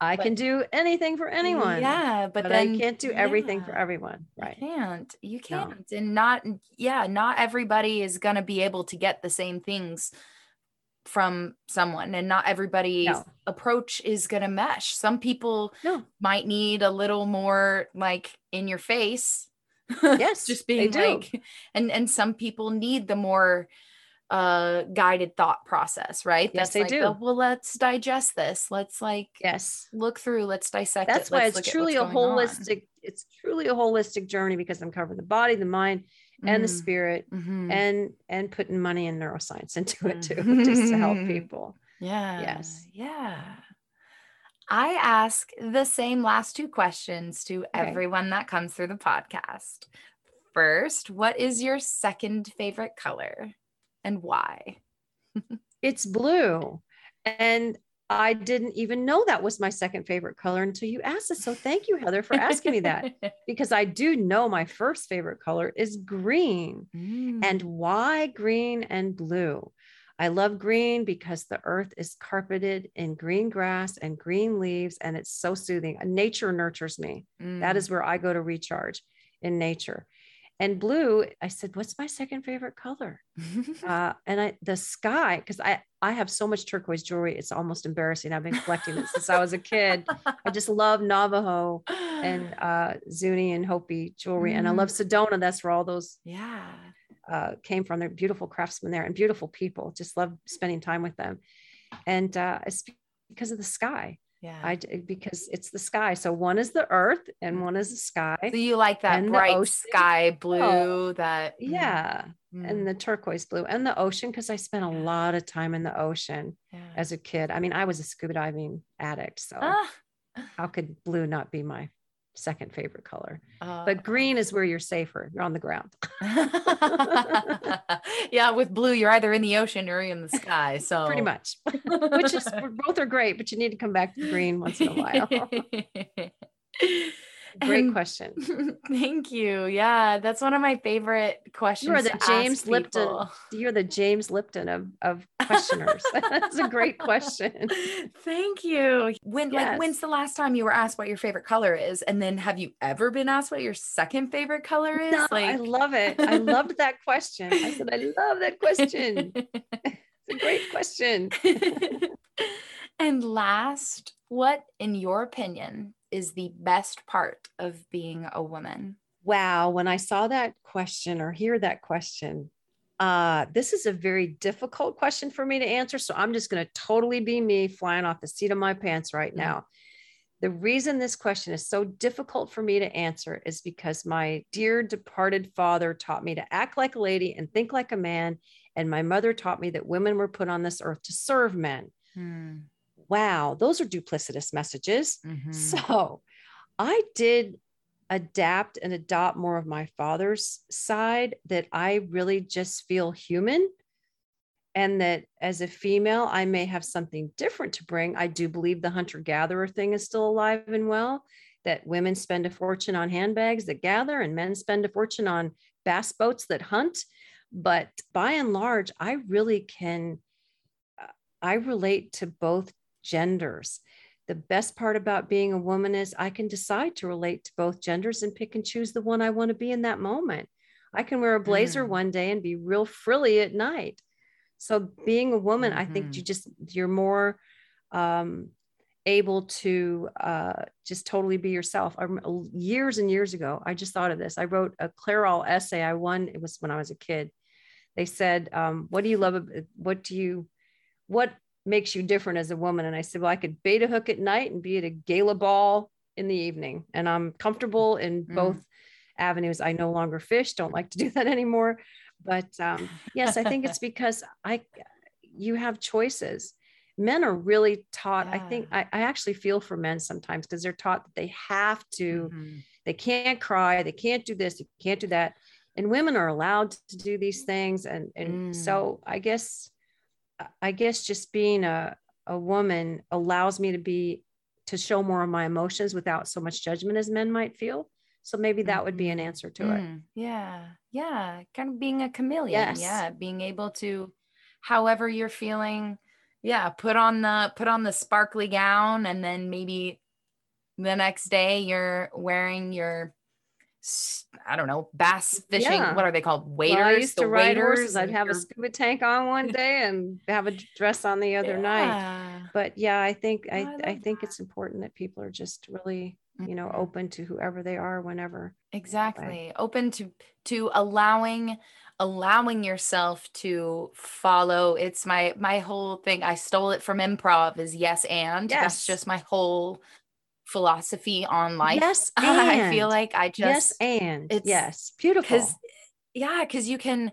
I but, can do anything for anyone. Yeah, but, but then I can't do everything yeah, for everyone. Right. You can't. You can't. No. And not yeah, not everybody is gonna be able to get the same things from someone and not everybody's no. approach is going to mesh some people no. might need a little more like in your face yes just being like and and some people need the more uh guided thought process right yes that's they like do the, well let's digest this let's like yes look through let's dissect that's it. why let's it's truly a holistic on. it's truly a holistic journey because i'm covering the body the mind and the mm-hmm. spirit mm-hmm. and and putting money and neuroscience into it too mm-hmm. just to help people yeah yes yeah i ask the same last two questions to okay. everyone that comes through the podcast first what is your second favorite color and why it's blue and I didn't even know that was my second favorite color until you asked it. So thank you, Heather, for asking me that because I do know my first favorite color is green. Mm. And why green and blue? I love green because the earth is carpeted in green grass and green leaves, and it's so soothing. Nature nurtures me. Mm. That is where I go to recharge in nature. And blue, I said, what's my second favorite color? uh, and I, the sky, because I, I have so much turquoise jewelry. It's almost embarrassing. I've been collecting it since I was a kid. I just love Navajo and uh, Zuni and Hopi jewelry. Mm. And I love mm. Sedona. That's where all those yeah uh, came from. They're beautiful craftsmen there and beautiful people. Just love spending time with them. And uh, it's because of the sky yeah i because it's the sky so one is the earth and one is the sky so you like that bright sky blue oh, that mm. yeah mm. and the turquoise blue and the ocean because i spent a lot of time in the ocean yeah. as a kid i mean i was a scuba diving addict so ah. how could blue not be my second favorite color. Uh, but green is where you're safer. You're on the ground. yeah, with blue, you're either in the ocean or in the sky. So pretty much, which is both are great, but you need to come back to green once in a while. Great question. Thank you. Yeah, that's one of my favorite questions. You are the James Lipton. You're the James Lipton of, of questioners. that's a great question. Thank you. When yes. like when's the last time you were asked what your favorite color is? And then have you ever been asked what your second favorite color is? No, like I love it. I loved that question. I said, I love that question. it's a great question. and last, what in your opinion is the best part of being a woman? Wow. When I saw that question or hear that question, uh, this is a very difficult question for me to answer. So I'm just going to totally be me flying off the seat of my pants right now. The reason this question is so difficult for me to answer is because my dear departed father taught me to act like a lady and think like a man. And my mother taught me that women were put on this earth to serve men. Hmm wow, those are duplicitous messages. Mm-hmm. So I did adapt and adopt more of my father's side that I really just feel human. And that as a female, I may have something different to bring. I do believe the hunter gatherer thing is still alive and well, that women spend a fortune on handbags that gather and men spend a fortune on bass boats that hunt. But by and large, I really can, uh, I relate to both genders. The best part about being a woman is I can decide to relate to both genders and pick and choose the one I want to be in that moment. I can wear a blazer mm. one day and be real frilly at night. So being a woman, mm-hmm. I think you mm-hmm. just you're more um, able to uh, just totally be yourself. I, years and years ago, I just thought of this. I wrote a Clairol essay. I won. It was when I was a kid. They said, um, "What do you love? What do you? What makes you different as a woman? And I said, well, I could bait a hook at night and be at a gala ball in the evening. And I'm comfortable in mm. both avenues. I no longer fish, don't like to do that anymore. But um, yes, I think it's because I, you have choices. Men are really taught. Yeah. I think I, I, actually feel for men sometimes because they're taught that they have to, mm-hmm. they can't cry, they can't do this, they can't do that. And women are allowed to do these things. And, and mm. so I guess I guess just being a, a woman allows me to be to show more of my emotions without so much judgment as men might feel. So maybe that would be an mm-hmm. answer to mm, it. Yeah. Yeah. Kind of being a chameleon. Yes. Yeah. Being able to, however you're feeling, yeah, put on the put on the sparkly gown and then maybe the next day you're wearing your I don't know, bass fishing. Yeah. What are they called? Waders. Well, I used to ride horses. I'd have a scuba tank on one day and have a dress on the other yeah. night. But yeah, I think I, I, I think that. it's important that people are just really, you know, mm-hmm. open to whoever they are whenever. Exactly. Open to to allowing allowing yourself to follow it's my my whole thing i stole it from improv is yes and yes. that's just my whole philosophy on life. Yes, I feel like I just yes and it's yes, beautiful. Because yeah, because you can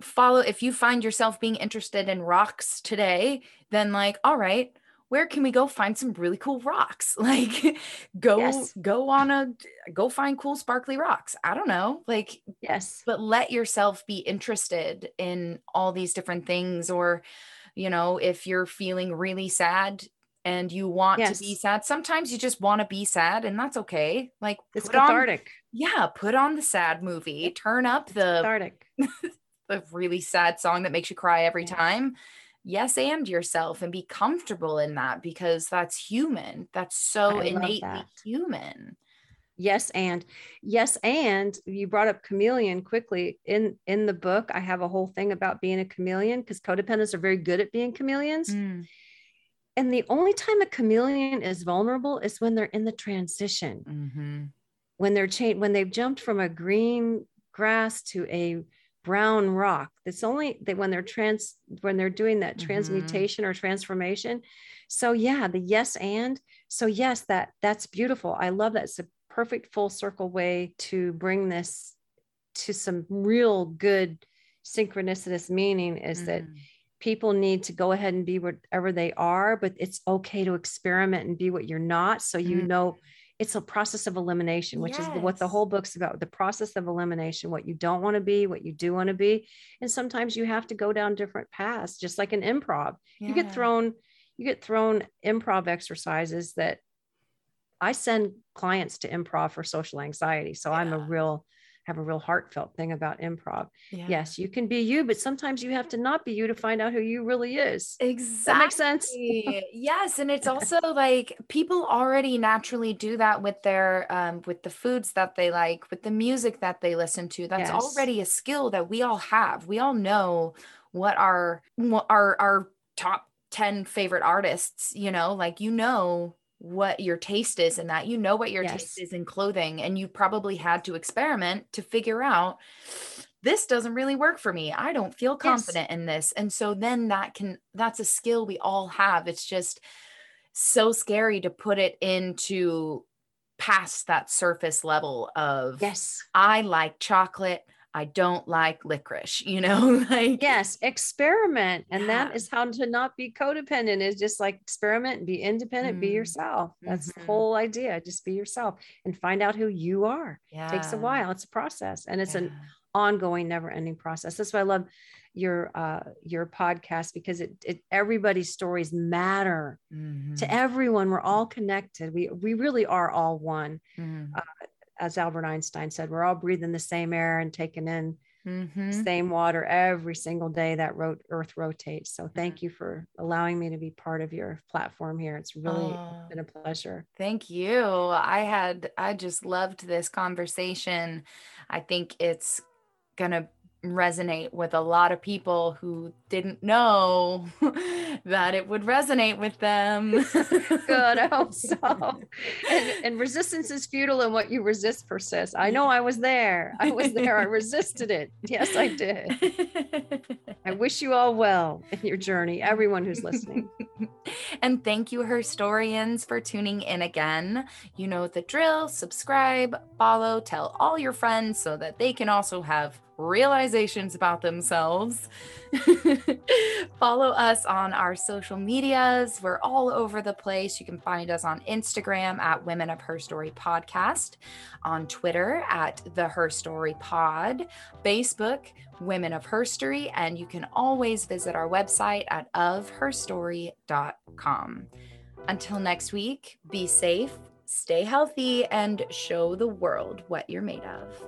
follow if you find yourself being interested in rocks today, then like, all right, where can we go find some really cool rocks? Like go yes. go on a go find cool sparkly rocks. I don't know. Like yes. But let yourself be interested in all these different things or you know, if you're feeling really sad, and you want yes. to be sad. Sometimes you just want to be sad, and that's okay. Like it's cathartic. On, yeah, put on the sad movie. Turn up it's the cathartic. the really sad song that makes you cry every yeah. time. Yes, and yourself, and be comfortable in that because that's human. That's so innately that. human. yes and yes and you brought up chameleon quickly in in the book i have a whole thing about being a chameleon because codependents are very good at being chameleons mm. And the only time a chameleon is vulnerable is when they're in the transition mm-hmm. when they're changed when they've jumped from a green grass to a brown rock it's only that when they're trans when they're doing that mm-hmm. transmutation or transformation so yeah the yes and so yes that that's beautiful i love that it's a perfect full circle way to bring this to some real good synchronicitous meaning is mm. that people need to go ahead and be whatever they are but it's okay to experiment and be what you're not so you mm. know it's a process of elimination which yes. is what the whole book's about the process of elimination what you don't want to be what you do want to be and sometimes you have to go down different paths just like an improv yeah. you get thrown you get thrown improv exercises that I send clients to improv for social anxiety. So yeah. I'm a real have a real heartfelt thing about improv. Yeah. Yes, you can be you, but sometimes you have to not be you to find out who you really is. Exactly. That makes sense. yes, and it's also like people already naturally do that with their um with the foods that they like, with the music that they listen to. That's yes. already a skill that we all have. We all know what our what our our top 10 favorite artists, you know, like you know what your taste is in that. You know what your yes. taste is in clothing, and you probably had to experiment to figure out this doesn't really work for me. I don't feel confident yes. in this. And so then that can, that's a skill we all have. It's just so scary to put it into past that surface level of, yes, I like chocolate. I don't like licorice, you know, like yes, experiment. And yeah. that is how to not be codependent is just like experiment, be independent, mm. be yourself. That's mm-hmm. the whole idea. Just be yourself and find out who you are. Yeah. It takes a while. It's a process and it's yeah. an ongoing, never ending process. That's why I love your uh your podcast because it, it everybody's stories matter mm-hmm. to everyone we're all connected we we really are all one mm-hmm. uh, as Albert Einstein said, we're all breathing the same air and taking in mm-hmm. same water every single day that ro- Earth rotates. So thank you for allowing me to be part of your platform here. It's really oh, been a pleasure. Thank you. I had I just loved this conversation. I think it's gonna resonate with a lot of people who didn't know that it would resonate with them. Good, I hope so. And, and, resistance is futile, and what you resist persists. I know I was there. I was there. I resisted it. Yes, I did. I wish you all well in your journey, everyone who's listening. and thank you, Herstoryans, for tuning in again. You know the drill subscribe, follow, tell all your friends so that they can also have realizations about themselves. Follow us on our social medias. We're all over the place. You can find us on Instagram at Women of Her Story Podcast, on Twitter at The Her Story Pod, Facebook, Women of Her Story, and you can always visit our website at ofherstory.com. Until next week, be safe, stay healthy, and show the world what you're made of.